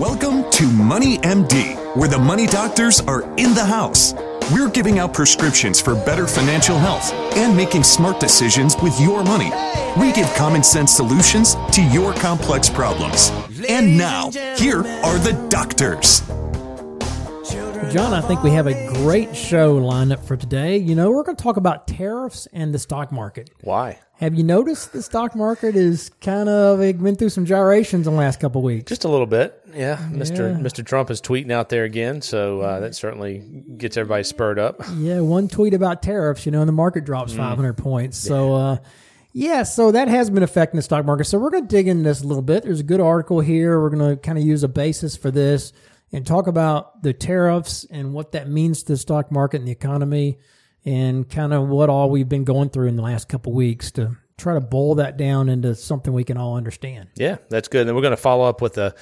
Welcome to Money MD, where the money doctors are in the house. We're giving out prescriptions for better financial health and making smart decisions with your money. We give common sense solutions to your complex problems. And now, here are the doctors. John, I think we have a great show lined up for today. You know, we're going to talk about tariffs and the stock market. Why? Have you noticed the stock market is kind of it went through some gyrations in the last couple of weeks? Just a little bit, yeah. Mr. Yeah. Mr. Trump is tweeting out there again, so uh, that certainly gets everybody spurred up. Yeah, one tweet about tariffs, you know, and the market drops 500 points. So, uh, yeah, so that has been affecting the stock market. So we're going to dig into this a little bit. There's a good article here. We're going to kind of use a basis for this and talk about the tariffs and what that means to the stock market and the economy and kind of what all we've been going through in the last couple weeks to try to boil that down into something we can all understand. Yeah, that's good. And then we're going to follow up with a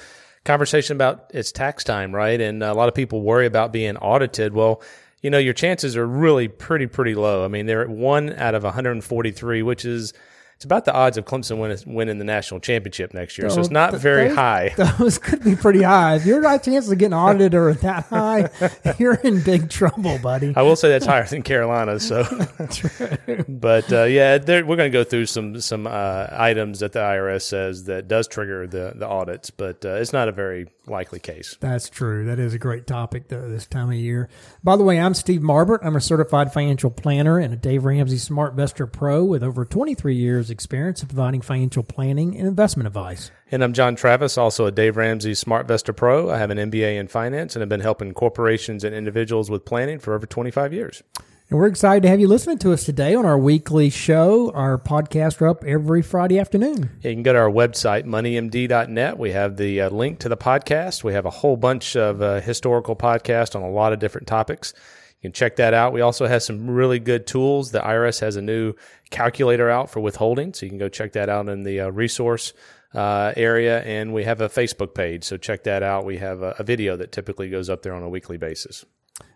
conversation about it's tax time, right? And a lot of people worry about being audited. Well, you know, your chances are really pretty, pretty low. I mean, they're at one out of 143, which is it's about the odds of Clemson winning, winning the national championship next year. So it's not Th- very those- high. Those could be pretty high. If your chances of getting audited are that high, you're in big trouble, buddy. I will say that's higher than Carolina. So, but uh, yeah, we're going to go through some some uh, items that the IRS says that does trigger the the audits, but uh, it's not a very likely case. That's true. That is a great topic though, this time of year. By the way, I'm Steve Marbert. I'm a certified financial planner and a Dave Ramsey SmartVestor Pro with over 23 years experience in providing financial planning and investment advice. And I'm John Travis, also a Dave Ramsey Smart Vestor Pro. I have an MBA in finance and have been helping corporations and individuals with planning for over 25 years. And we're excited to have you listening to us today on our weekly show. Our podcasts are up every Friday afternoon. Yeah, you can go to our website, moneymd.net. We have the uh, link to the podcast. We have a whole bunch of uh, historical podcasts on a lot of different topics. You can check that out. We also have some really good tools. The IRS has a new calculator out for withholding, so you can go check that out in the uh, resource uh, area. And we have a Facebook page, so check that out. We have a, a video that typically goes up there on a weekly basis.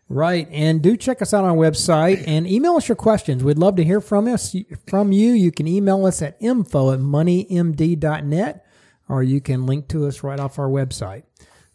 Right. And do check us out on our website and email us your questions. We'd love to hear from us from you. You can email us at info at moneymd.net or you can link to us right off our website.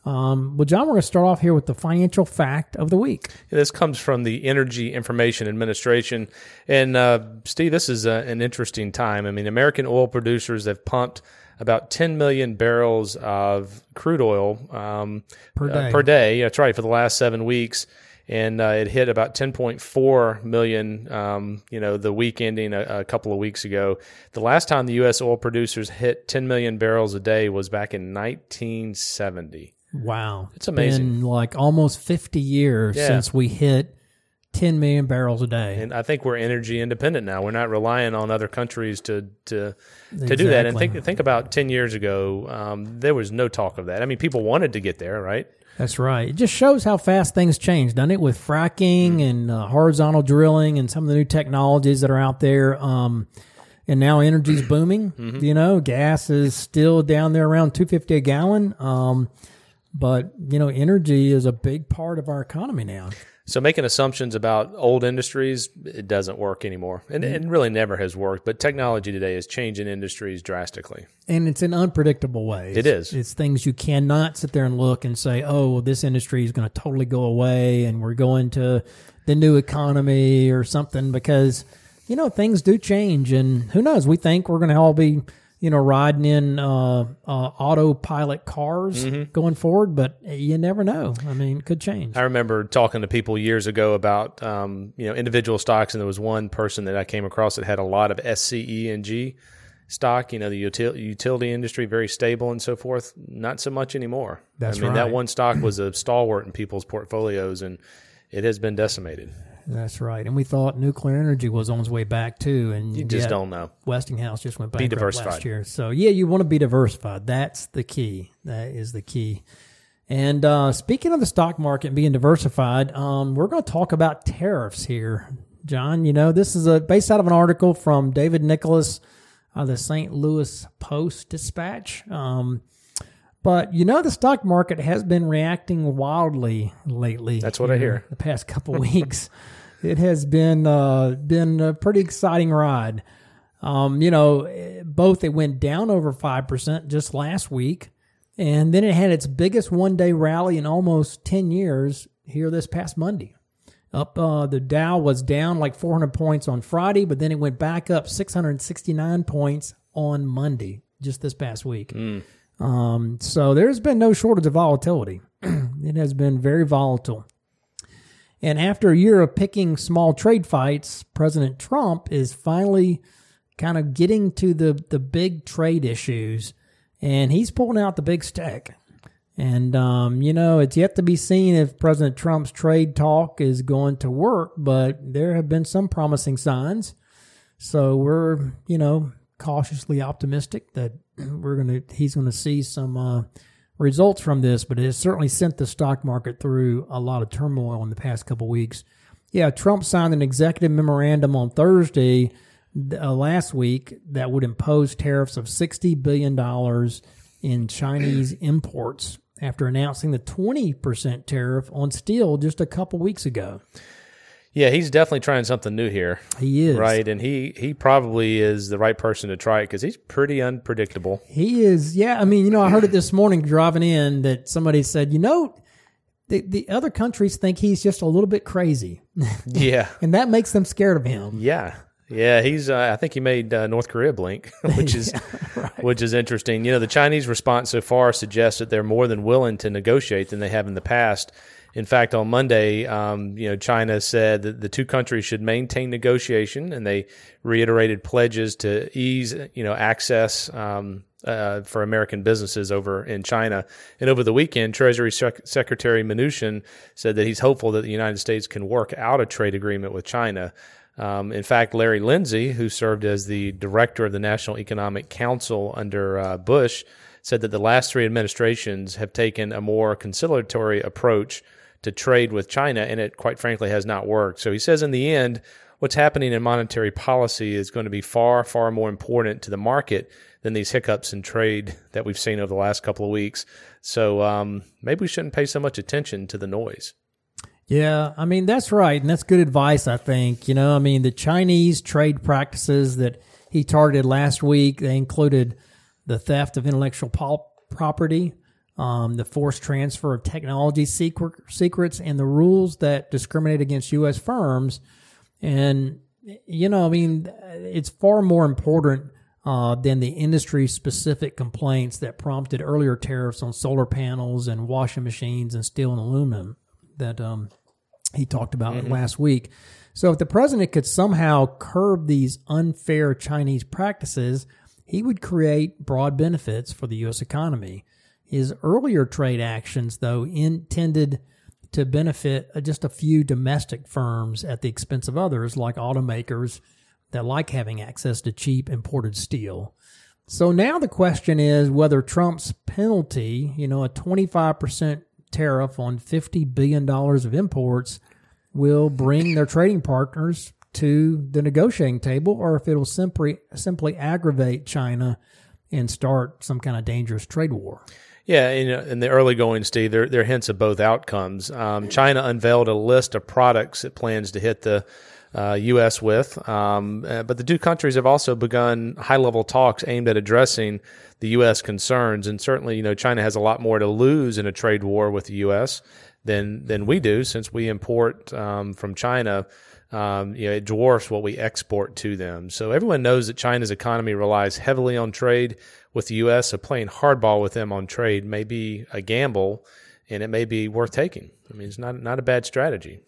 Um, well, John, we're going to start off here with the financial fact of the week. This comes from the Energy Information Administration. And uh, Steve, this is uh, an interesting time. I mean, American oil producers have pumped about 10 million barrels of crude oil um, Per uh, day. per day. That's right, for the last seven weeks. And uh, it hit about 10.4 million, um, you know, the week ending a, a couple of weeks ago. The last time the U.S. oil producers hit 10 million barrels a day was back in 1970. Wow. It's amazing. Been like almost 50 years Yeah. since we hit 10 million barrels a day. And I think we're energy independent now. We're not relying on other countries to to to do that. And think think about ten years ago, um, there was no talk of that. I mean, people wanted to get there, right? That's right. It just shows how fast things change, doesn't it? With fracking and uh, horizontal drilling and some of the new technologies that are out there. Um, and now energy's booming. You know, gas is still down there around 250 a gallon. Um, but you know, energy is a big part of our economy now. So making assumptions about old industries, it doesn't work anymore, and it mm-hmm. really never has worked. But technology today is changing industries drastically. And it's in unpredictable ways. It is. It's things you cannot sit there and look and say, oh, well, this industry is going to totally go away and we're going to the new economy or something because, you know, things do change. And who knows? We think we're going to all be, you know, riding in uh, uh, autopilot cars Mm-hmm. going forward, but you never know. I mean, it could change. I remember talking to people years ago about um, you know individual stocks, and there was one person that I came across that had a lot of SCE&G stock. You know, the util- utility industry very stable and so forth. Not so much anymore. That's I mean, right. that one stock was a stalwart in people's portfolios, and it has been decimated. That's right. And we thought nuclear energy was on its way back too. And You just don't know. Westinghouse just went bankrupt last diversified. year. So yeah, you want to be diversified. That's the key. That is the key. And uh, speaking of the stock market and being diversified, um, we're going to talk about tariffs here, John. You know, this is a based out of an article from David Nicklaus, uh, the St. Louis Post Dispatch. Um, but you know, the stock market has been reacting wildly lately. That's what I hear. The past couple weeks, it has been uh, been a pretty exciting ride. Um, you know, both it went down over five percent just last week, And then it had its biggest one day rally in almost 10 years here this past Monday. Up, uh, the Dow was down like 400 points on Friday, but then it went back up 669 points on Monday, just this past week. Um, so there's been no shortage of volatility. it has been very volatile. And after a year of picking small trade fights, President Trump is finally kind of getting to the, the big trade issues and he's pulling out the big stick. And, um, you know, it's yet to be seen if President Trump's trade talk is going to work, but there have been some promising signs. So we're, you know, cautiously optimistic that we're going to, he's going to see some, uh, results from this, but it has certainly sent the stock market through a lot of turmoil in the past couple weeks. Yeah, Trump signed an executive memorandum on Thursday uh, last week that would impose tariffs of $60 billion in Chinese imports after announcing the 20% tariff on steel just a couple weeks ago. Yeah, he's definitely trying something new here. He is. Right, and he he probably is the right person to try it because he's pretty unpredictable. He is. Yeah, I mean, you know, I heard it this morning driving in that somebody said, you know, the, the other countries think he's just a little bit crazy. Yeah, and that makes them scared of him. yeah, yeah. He's. Uh, I think he made uh, North Korea blink, which is which is interesting. You know, the Chinese response so far suggests that they're more than willing to negotiate than they have in the past. In fact, on Monday, um, you know, China said that the two countries should maintain negotiation, and they reiterated pledges to ease, you know, access um, uh, for American businesses over in China. And over the weekend, Treasury Sec- Secretary Mnuchin said that he's hopeful that the United States can work out a trade agreement with China. Um, in fact, Larry Lindsey, who served as the director of the National Economic Council under uh, Bush, said that the last three administrations have taken a more conciliatory approach to trade with China, and it quite frankly has not worked. So he says in the end, what's happening in monetary policy is going to be far, far more important to the market than these hiccups in trade that we've seen over the last couple of weeks. So um, maybe we shouldn't pay so much attention to the noise. Yeah, I mean, that's right. And that's good advice, I think. You know, I mean, the Chinese trade practices that he targeted last week, they included the theft of intellectual property, um, the forced transfer of technology secret, secrets, and the rules that discriminate against U.S. firms. And, you know, I mean, it's far more important uh, than the industry specific complaints that prompted earlier tariffs on solar panels and washing machines and steel and aluminum that um, he talked about mm-hmm. last week. So, if the president could somehow curb these unfair Chinese practices, he would create broad benefits for the U.S. economy. His earlier trade actions, though, intended to benefit uh, just a few domestic firms at the expense of others, like automakers that like having access to cheap imported steel. So now the question is whether Trump's penalty, you know, a 25% tariff on $50 billion of imports, will bring their trading partners to the negotiating table or if it'll simply simply aggravate China and start some kind of dangerous trade war. Yeah, in, in the early going, Steve, there, there are hints of both outcomes. Um, China unveiled a list of products it plans to hit the uh, U.S. with, um, uh, but the two countries have also begun high-level talks aimed at addressing the U.S. concerns. And certainly, you know, China has a lot more to lose in a trade war with the U.S. than than we do, since we import um, from China. Um, you know, it dwarfs what we export to them. So everyone knows that China's economy relies heavily on trade with the U.S. So playing hardball with them on trade may be a gamble, and it may be worth taking. I mean, it's not not a bad strategy.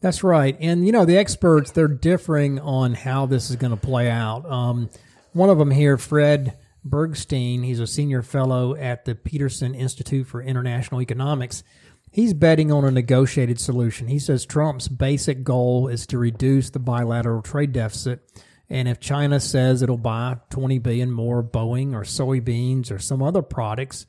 That's right, and you know the experts they're differing on how this is going to play out. Um, one of them here, Fred Bergsten, he's a senior fellow at the Peterson Institute for International Economics. He's betting on a negotiated solution. He says Trump's basic goal is to reduce the bilateral trade deficit and if China says it'll buy 20 billion more Boeing or soybeans or some other products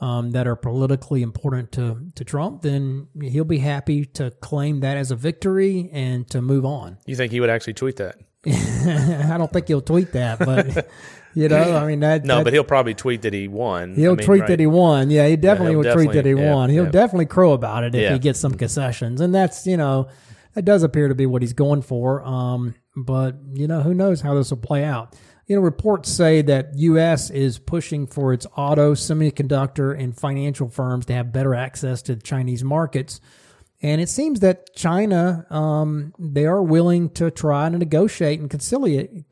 um, that are politically important to, to Trump, then he'll be happy to claim that as a victory and to move on. You think he would actually tweet that? I don't think he'll tweet that, but you know, I mean that. No, that, but he'll probably tweet that he won. He'll I mean, tweet right? that he won. Yeah, he definitely yeah, would definitely, tweet that he yeah, won. He'll yeah. definitely crow about it if he gets some concessions, and that's you know, that does appear to be what he's going for. Um, but you know, who knows how this will play out? you know, reports say that U.S. is pushing for its auto, semiconductor, and financial firms to have better access to the Chinese markets. And it seems that China, um, they are willing to try to negotiate and conciliate.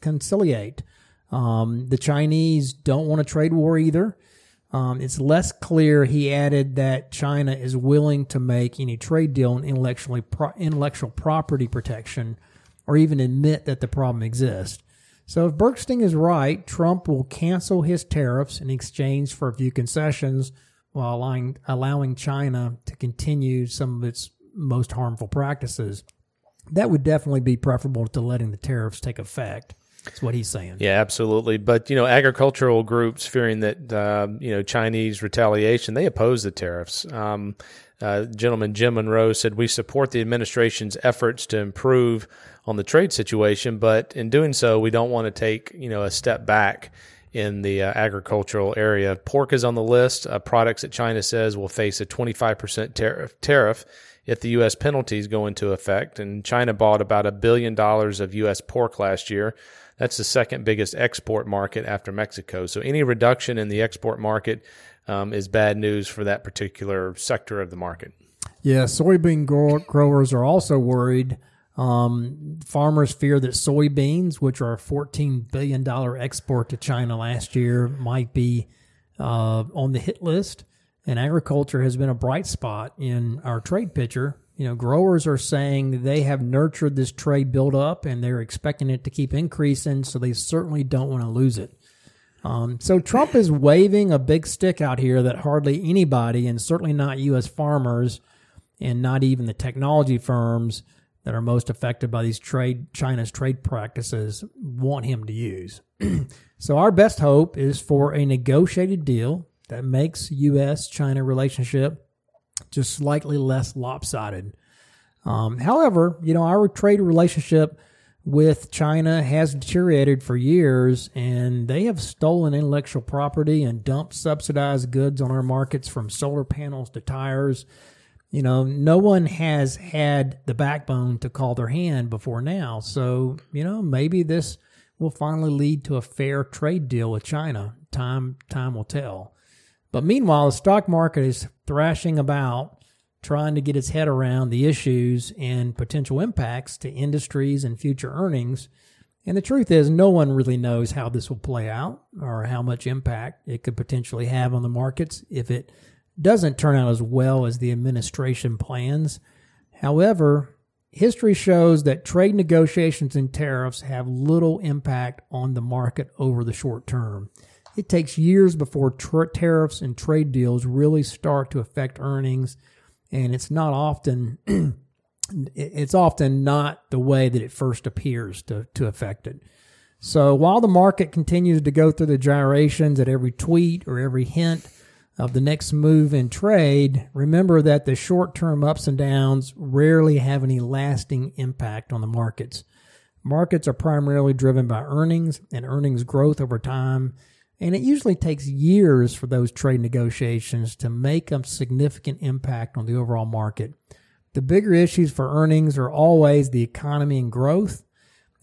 conciliate. Um, the Chinese don't want a trade war either. Um, it's less clear, he added, that China is willing to make any trade deal on intellectually pro- intellectual property protection or even admit that the problem exists. So if Bergsten is right, Trump will cancel his tariffs in exchange for a few concessions while allowing, allowing China to continue some of its most harmful practices. That would definitely be preferable to letting the tariffs take effect. That's what he's saying. Yeah, absolutely. But you know, agricultural groups fearing that uh, you know Chinese retaliation, they oppose the tariffs. Um, uh, gentleman Jim Monroe said, "We support the administration's efforts to improve on the trade situation, but in doing so, we don't want to take you know a step back." in the uh, agricultural area. Pork is on the list. Uh, products that China says will face a 25% tariff, tariff if the U.S. penalties go into effect. And China bought about a billion dollars of U.S. pork last year. That's the second biggest export market after Mexico. So any reduction in the export market um, is bad news for that particular sector of the market. Yeah, soybean growers are also worried. Um, farmers fear that soybeans, which are a $14 billion export to China last year, might be uh, on the hit list. And agriculture has been a bright spot in our trade picture you know, growers are saying they have nurtured this trade buildup and they're expecting it to keep increasing, so they certainly don't want to lose it. Um, so Trump is waving a big stick out here that hardly anybody, and certainly not U.S. farmers, and not even the technology firms that are most affected by these trade China's trade practices, want him to use. so our best hope is for a negotiated deal that makes U.S. China relationship just slightly less lopsided. Um, however, you know, our trade relationship with China has deteriorated for years, and they have stolen intellectual property and dumped subsidized goods on our markets from solar panels to tires. You know, no one has had the backbone to call their hand before now. So, you know, maybe this will finally lead to a fair trade deal with China. Time time will tell. But meanwhile, the stock market is thrashing about trying to get its head around the issues and potential impacts to industries and future earnings. And the truth is, no one really knows how this will play out or how much impact it could potentially have on the markets if it doesn't turn out as well as the administration plans. However, history shows that trade negotiations and tariffs have little impact on the market over the short term. It takes years before tra- tariffs and trade deals really start to affect earnings, and it's not often it's often not the way that it first appears to to affect it. So while the market continues to go through the gyrations at every tweet or every hint of the next move in trade, remember that the short-term ups and downs rarely have any lasting impact on the markets. Markets are primarily driven by earnings and earnings growth over time and it usually takes years for those trade negotiations to make a significant impact on the overall market. The bigger issues for earnings are always the economy and growth.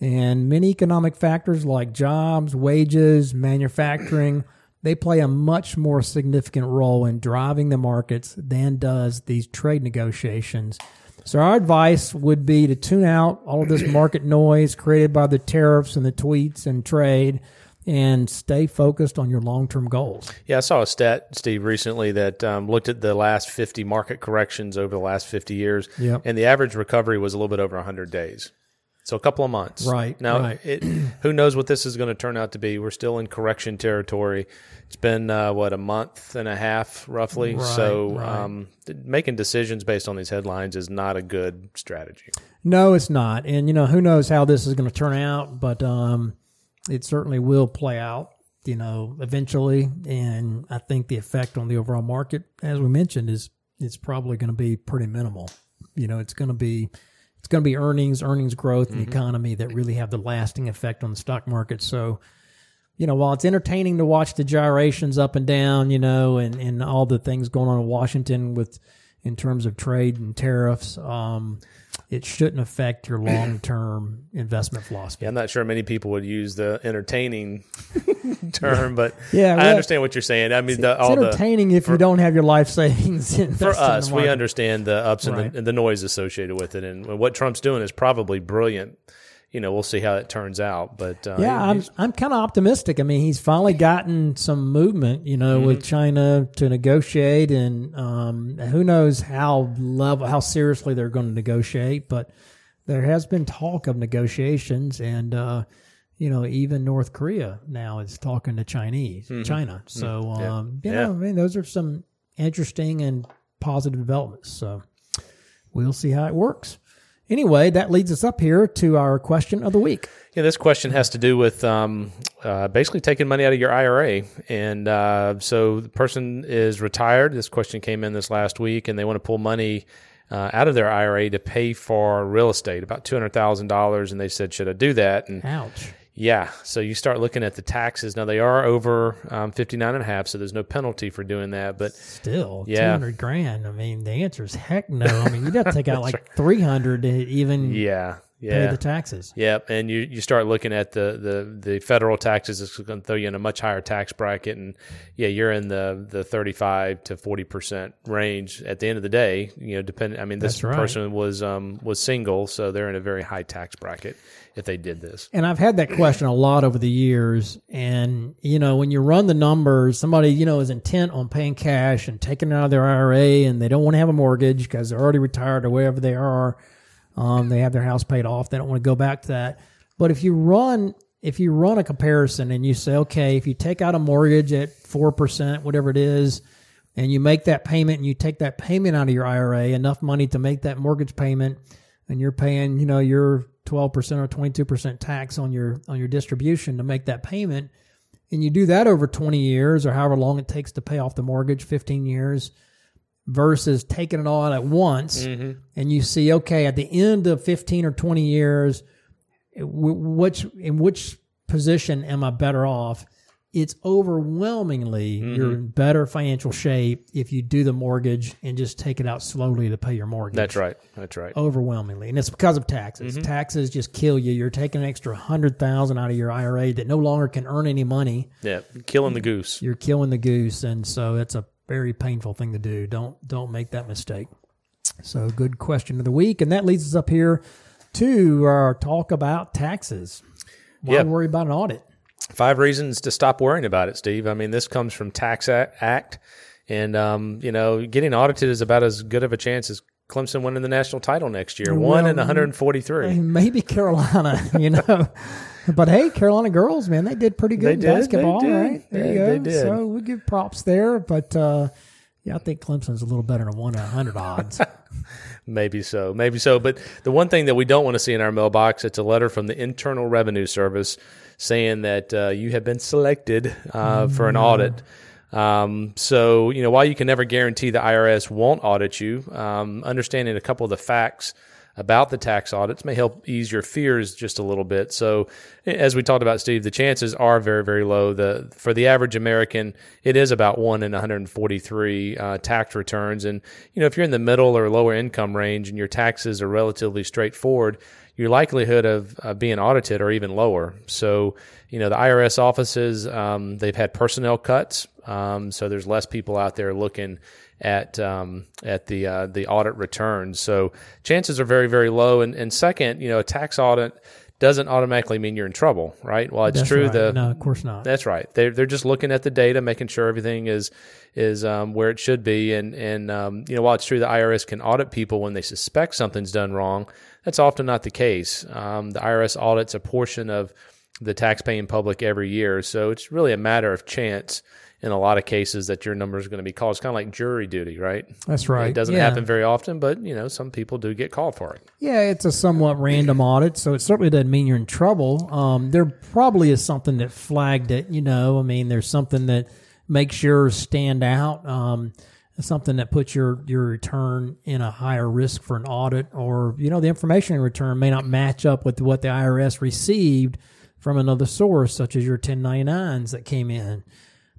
And many economic factors like jobs, wages, manufacturing, they play a much more significant role in driving the markets than does these trade negotiations. So our advice would be to tune out all of this market noise created by the tariffs and the tweets and trade and stay focused on your long term goals. Yeah, I saw a stat, Steve, recently that um, looked at the last 50 market corrections over the last 50 years. Yep. And the average recovery was a little bit over 100 days. So a couple of months. Right. Now, right. It, who knows what this is going to turn out to be? We're still in correction territory. It's been, uh, what, a month and a half roughly? Right, so right. Um, making decisions based on these headlines is not a good strategy. No, it's not. And, you know, who knows how this is going to turn out, but, um, it certainly will play out, you know, eventually. And I think the effect on the overall market, as we mentioned, is it's probably going to be pretty minimal. You know, it's going to be it's going to be earnings, earnings growth, and mm-hmm. economy that really have the lasting effect on the stock market. So, you know, while it's entertaining to watch the gyrations up and down, you know, and, and all the things going on in Washington with in terms of trade and tariffs, um, it shouldn't affect your long term investment philosophy. Yeah, I'm not sure many people would use the entertaining term, but Yeah, I understand what you're saying. I mean, the, It's all the entertaining if you don't have your life savings for us, we understand the ups and, Right. the, and the noise associated with it, and what Trump's doing is probably brilliant. You know, we'll see how it turns out, but uh, Yeah, I'm I'm kind of optimistic. I mean, he's finally gotten some movement, you know, Mm-hmm. with China to negotiate, and um, who knows how level how seriously they're going to negotiate. But there has been talk of negotiations, and uh, you know, even North Korea now is talking to Chinese China. So um, you Mm-hmm. Yeah. know, I mean, those are some interesting and positive developments. So we'll see how it works. Anyway, that leads us up here to our question of the week. Yeah, this question has to do with um, uh, basically taking money out of your IRA. And uh, so the person is retired. This question came in this last week, and they want to pull money uh, out of their IRA to pay for real estate, about $200,000. And they said, Should I do that? And Ouch. Yeah, so you start looking at the taxes. Now, they are over um, 59 and a half, so there's no penalty for doing that. But Still, Yeah. two hundred grand. I mean, the answer is heck no. I mean, you'd have to take out like three hundred to even yeah, pay yeah. the taxes. Yep, and you, you start looking at the, the, the federal taxes. It's going to throw you in a much higher tax bracket, and yeah, you're in the, the thirty five to forty percent range. At the end of the day, you know, depending. I mean, this right. person was um, was single, so they're in a very high tax bracket if they did this. And I've had that question a lot over the years. And, you know, when you run the numbers, somebody, you know, is intent on paying cash and taking it out of their IRA and they don't want to have a mortgage because they're already retired or wherever they are. Um, they have their house paid off. They don't want to go back to that. But if you run, if you run a comparison and you say, okay, if you take out a mortgage at 4%, whatever it is, and you make that payment and you take that payment out of your IRA, enough money to make that mortgage payment, and you're paying, you know, your 12% or 22% tax on your on your distribution to make that payment, and you do that over 20 years or however long it takes to pay off the mortgage, 15 years, versus taking it all at once, mm-hmm. and you see, okay, at the end of 15 or 20 years, which in which position am I better off? It's overwhelmingly mm-hmm. you're in better financial shape if you do the mortgage and just take it out slowly to pay your mortgage. That's right. That's right. Overwhelmingly, and it's because of taxes. Mm-hmm. Taxes just kill you. You're taking an extra hundred thousand out of your IRA that no longer can earn any money. Yeah, killing the goose. You're killing the goose, and so it's a very painful thing to do. Don't don't make that mistake. So, good question of the week, and that leads us up here to our talk about taxes. Why Yeah. worry about an audit? Five reasons to stop worrying about it, Steve. I mean, this comes from Tax Act, and um, you know, getting audited is about as good of a chance as Clemson winning the national title next year. One in 143. Maybe Carolina, you know. But hey, Carolina girls, man, they did pretty good did, basketball, right? There you go. they did. So we give props there, but uh, yeah, I think Clemson's a little better than one in hundred odds. Maybe so, maybe so. But the one thing that we don't want to see in our mailbox, it's a letter from the Internal Revenue Service saying that uh, you have been selected uh, for an audit. Um, so, you know, while you can never guarantee the IRS won't audit you, um, understanding a couple of the facts about the tax audits may help ease your fears just a little bit. So, as we talked about, Steve, the chances are very, very low. The for the average American, it is about one in 143 uh, tax returns. And you know, if you're in the middle or lower income range and your taxes are relatively straightforward, your likelihood of uh, being audited are even lower. So, you know, the IRS offices um, they've had personnel cuts, um, so there's less people out there looking at um, at the uh, the audit returns. So chances are very very low. And, and second, you know, a tax audit doesn't automatically mean you're in trouble, right? Well, it's That's true. right. The no, of course not. that's right. They're they're just looking at the data, making sure everything is is um, where it should be. And and um, you know, while it's true the IRS can audit people when they suspect something's done wrong, that's often not the case. Um, the IRS audits a portion of the taxpaying public every year, so it's really a matter of chance in a lot of cases that your number is going to be called. It's kind of like jury duty, right? That's right. It doesn't Yeah. happen very often, but you know, some people do get called for it. Yeah, it's a somewhat random audit, so it certainly doesn't mean you're in trouble. Um, there probably is something that flagged it. You know, I mean, there's something that makes yours stand out. Um, something that puts your your return in a higher risk for an audit, or you know, the information in return may not match up with what the IRS received from another source, such as your 1099s that came in.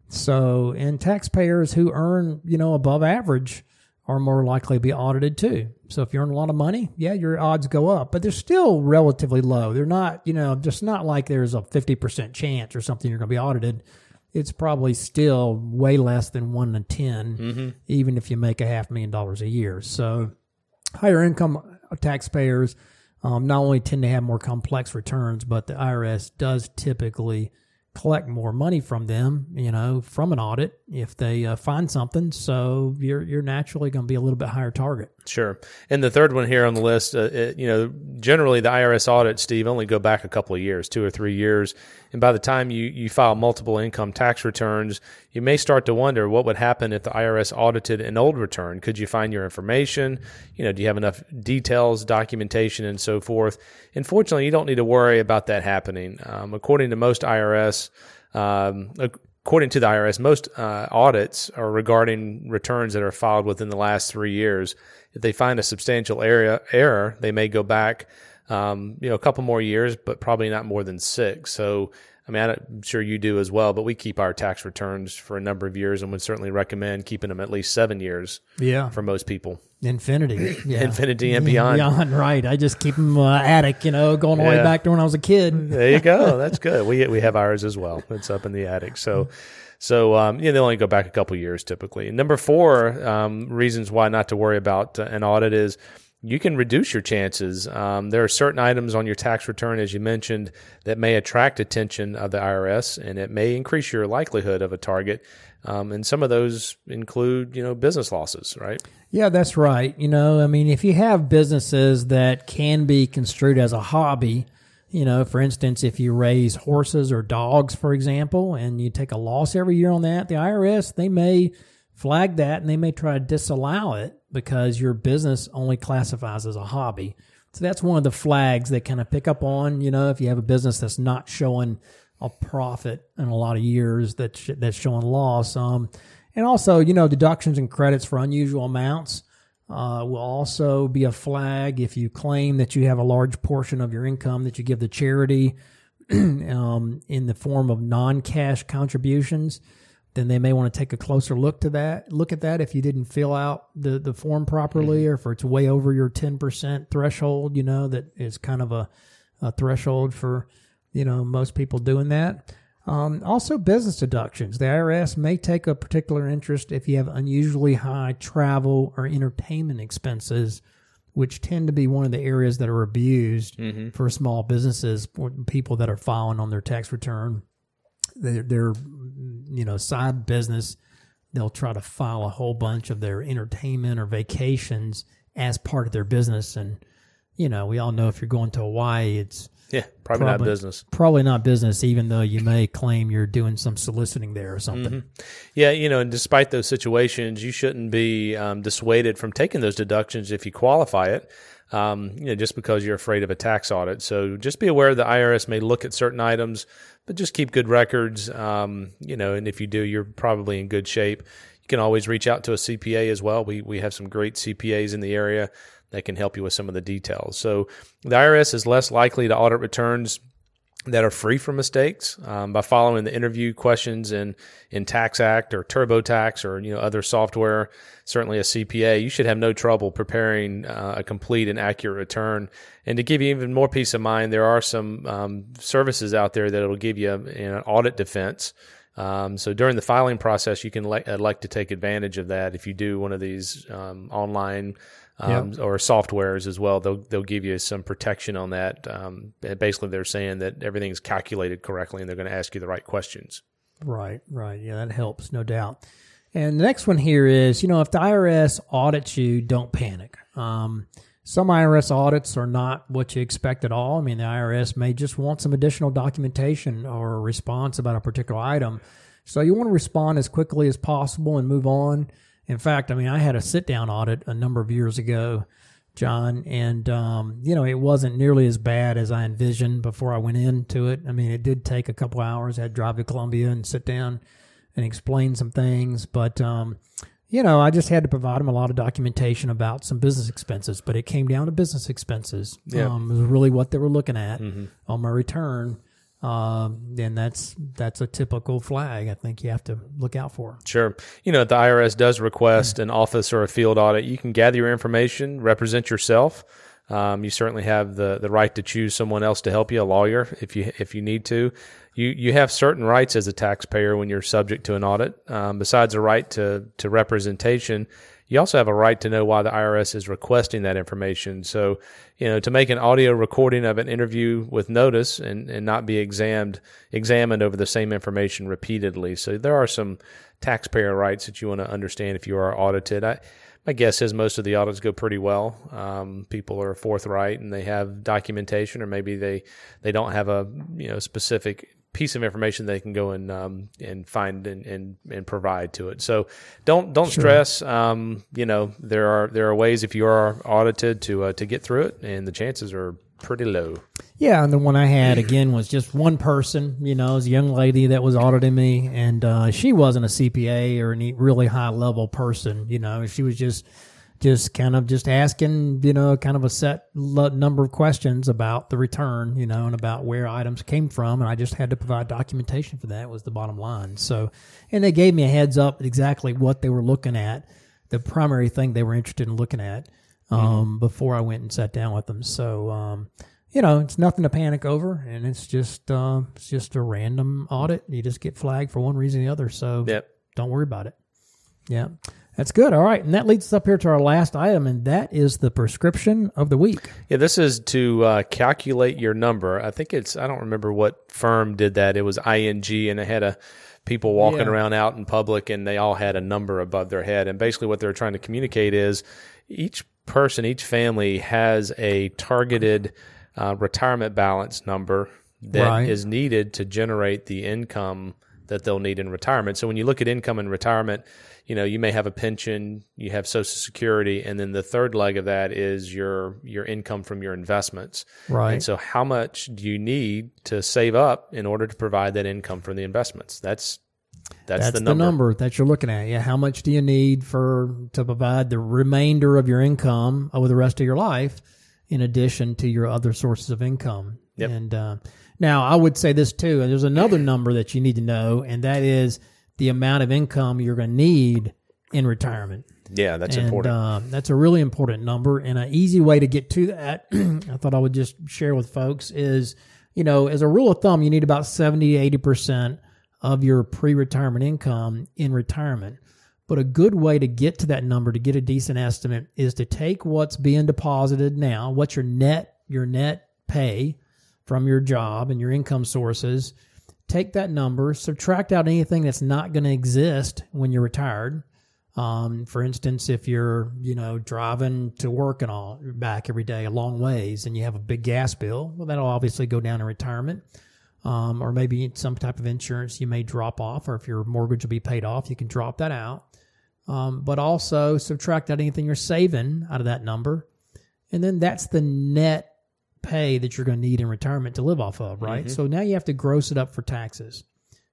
So, and taxpayers who earn, you know, above average are more likely to be audited too. So if you earn a lot of money, yeah, your odds go up, but they're still relatively low. They're not, you know, just not like there's a 50% chance or something you're going to be audited. It's probably still way less than one in 10, even if you make a half million dollars a year. So higher income taxpayers um, not only tend to have more complex returns, but the IRS does typically collect more money from them, you know, from an audit if they uh, find something. So you're you're naturally going to be a little bit higher target. Sure. And the third one here on the list, uh, it, you know, generally the IRS audits, Steve, only go back a couple of years, two or three years. And by the time you, you file multiple income tax returns, you may start to wonder what would happen if the IRS audited an old return. Could you find your information? You know, do you have enough details, documentation, and so forth? And fortunately, you don't need to worry about that happening. Um, according to most IRS, um, according to the IRS, most uh, audits are regarding returns that are filed within the last three years. If they find a substantial area error, they may go back, um, you know, a couple more years, but probably not more than six. So, I mean, I'm sure you do as well, but we keep our tax returns for a number of years and would certainly recommend keeping them at least seven years Yeah, for most people. infinity, yeah. Infinity and beyond. Beyond, right? I just keep them uh, attic, you know, going all the way back to when I was a kid. There you go. That's good. We we have ours as well. It's up in the attic. So, so um, yeah, they only go back a couple years typically. Number four um, reasons why not to worry about uh, an audit is you can reduce your chances. Um, there are certain items on your tax return, as you mentioned, that may attract attention of the IRS, and it may increase your likelihood of a target. Um, and some of those include, you know, business losses, right? Yeah, that's right. You know, I mean, if you have businesses that can be construed as a hobby, you know, for instance, if you raise horses or dogs, for example, and you take a loss every year on that, the IRS, they may flag that and they may try to disallow it because your business only classifies as a hobby. So that's one of the flags they kind of pick up on, you know, if you have a business that's not showing a profit in a lot of years that that's showing loss. Um, and also, you know, deductions and credits for unusual amounts uh, will also be a flag if you claim that you have a large portion of your income that you give to charity um, in the form of non-cash contributions. Then they may want to take a closer look to that. Look at that if you didn't fill out the, the form properly, or if it's way over your ten percent threshold. You know that is kind of a, a threshold for you know most people doing that. Um, also, business deductions. The IRS may take a particular interest if you have unusually high travel or entertainment expenses, which tend to be one of the areas that are abused for small businesses, people that are filing on their tax return. Their, their you know side business, they'll try to file a whole bunch of their entertainment or vacations as part of their business, and you know we all know if you're going to Hawaii, it's Yeah, probably, not business. probably not business, even though you may claim you're doing some soliciting there or something. Yeah, you know, and despite those situations, you shouldn't be um, dissuaded from taking those deductions if you qualify it. Um, you know, just because you're afraid of a tax audit. So just be aware the IRS may look at certain items, but just keep good records. Um, you know, and if you do, you're probably in good shape. You can always reach out to a CPA as well. We we have some great CPAs in the area that can help you with some of the details. So the IRS is less likely to audit returns that are free from mistakes um, by following the interview questions in in Tax Act or TurboTax or you know other software. Certainly, a CPA, you should have no trouble preparing uh, a complete and accurate return. And to give you even more peace of mind, there are some um, services out there that will give you an audit defense. Um, so during the filing process, you can le- elect to take advantage of that if you do one of these um, online um, or softwares as well. They'll they'll give you some protection on that. Um, basically, they're saying that everything's calculated correctly, and they're going to ask you the right questions. Right, right. Yeah, that helps, no doubt. And the next one here is, you know, if the IRS audits you, don't panic. Um, some IRS audits are not what you expect at all. I mean, the IRS may just want some additional documentation or a response about a particular item. So you want to respond as quickly as possible and move on. In fact, I mean, I had a sit down audit a number of years ago, John, and, um, you know, it wasn't nearly as bad as I envisioned before I went into it. I mean, it did take a couple hours. I had to drive to Columbia and sit down and explain some things, but, um, you know, I just had to provide them a lot of documentation about some business expenses, but it came down to business expenses. Yeah. Um, it was really what they were looking at on my return. Um, then that's that's a typical flag. I think you have to look out for. Sure. You know, if the IRS does request an office or a field audit, you can gather your information, represent yourself. Um, you certainly have the, the right to choose someone else to help you, a lawyer, if you if you need to. You you have certain rights as a taxpayer when you're subject to an audit. Um, besides a right to to representation, you also have a right to know why the IRS is requesting that information. So, you know, to make an audio recording of an interview with notice and, and not be examined examined over the same information repeatedly. So there are some taxpayer rights that you want to understand if you are audited. I, my guess is most of the audits go pretty well. Um, people are forthright and they have documentation, or maybe they they don't have a you know specific piece of information they can go and um, and find and, and, and provide to it. So don't don't sure. stress. Um, you know there are there are ways if you are audited to uh, to get through it, and the chances are pretty low. Yeah, and the one I had again was just one person. You know, it was a young lady that was auditing me, and uh, she wasn't a CPA or any really high level person. You know, she was just just kind of just asking, you know, kind of a set number of questions about the return, you know, and about where items came from, and I just had to provide documentation for that. Was the bottom line. So, and they gave me a heads up exactly what they were looking at, the primary thing they were interested in looking at um, mm-hmm. before I went and sat down with them. So, um, you know, it's nothing to panic over, and it's just uh, it's just a random audit. You just get flagged for one reason or the other. So, yep. don't worry about it. Yeah. That's good. All right. And that leads us up here to our last item, and that is the prescription of the week. Yeah, this is to uh, calculate your number. I think it's, I don't remember what firm did that. It was ING, and it had a people walking yeah. around out in public, and they all had a number above their head. And basically, what they're trying to communicate is each person, each family has a targeted uh, retirement balance number that right. is needed to generate the income that they'll need in retirement. So when you look at income in retirement, you know, you may have a pension, you have social security, and then the third leg of that is your your income from your investments. Right. And so how much do you need to save up in order to provide that income from the investments? That's that's, That's the, number. the number that you're looking at. Yeah, how much do you need for to provide the remainder of your income over the rest of your life, in addition to your other sources of income? Yep. And uh, now I would say this too. And there's another number that you need to know, and that is the amount of income you're going to need in retirement. Yeah, that's and, important. Uh, that's a really important number, and an easy way to get to that. I thought I would just share with folks is, you know, as a rule of thumb, you need about seventy to eighty percent of your pre-retirement income in retirement. But a good way to get to that number to get a decent estimate is to take what's being deposited now, what's your net your net pay from your job and your income sources, take that number, subtract out anything that's not going to exist when you're retired. Um, for instance, if you're, you know, driving to work and all back every day a long ways and you have a big gas bill, well, that'll obviously go down in retirement um, or maybe some type of insurance you may drop off, or if your mortgage will be paid off, you can drop that out. Um, but also subtract out anything you're saving out of that number. And then that's the net pay that you're going to need in retirement to live off of, right? Mm-hmm. So now you have to gross it up for taxes.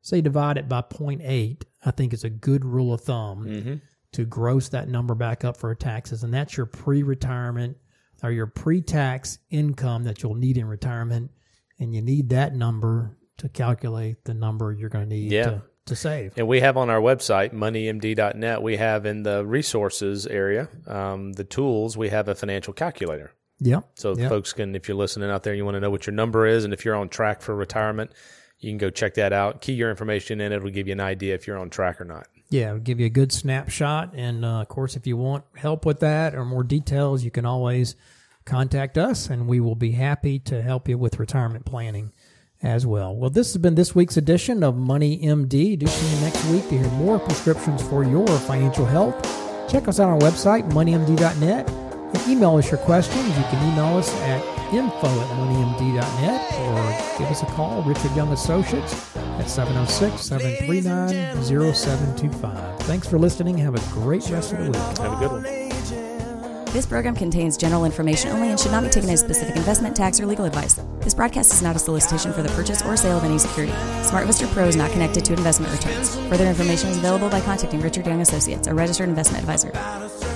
Say divide it by 0.8, I think is a good rule of thumb mm-hmm. to gross that number back up for taxes. And that's your pre retirement or your pre tax income that you'll need in retirement and you need that number to calculate the number you're going to need yeah. to, to save. And we have on our website, moneymd.net, we have in the resources area, um, the tools, we have a financial calculator. Yep. So folks can, if you're listening out there, you want to know what your number is, and if you're on track for retirement, you can go check that out. Key your information in; it'll give you an idea if you're on track or not. Yeah, it'll give you a good snapshot. And uh, of course, if you want help with that or more details, you can always contact us and we will be happy to help you with retirement planning as well. Well, this has been this week's edition of Money MD. Do tune in next week to hear more prescriptions for your financial health. Check us out on our website, moneymd.net, and email us your questions. You can email us at info at moneymd.net or give us a call, Richard Young Associates, at 706 739 0725. Thanks for listening. Have a great rest of the week. Have a good one. This program contains general information only and should not be taken as specific investment, tax, or legal advice. This broadcast is not a solicitation for the purchase or sale of any security. SmartVestor Pro is not connected to investment returns. Further information is available by contacting Richard Young Associates, a registered investment advisor.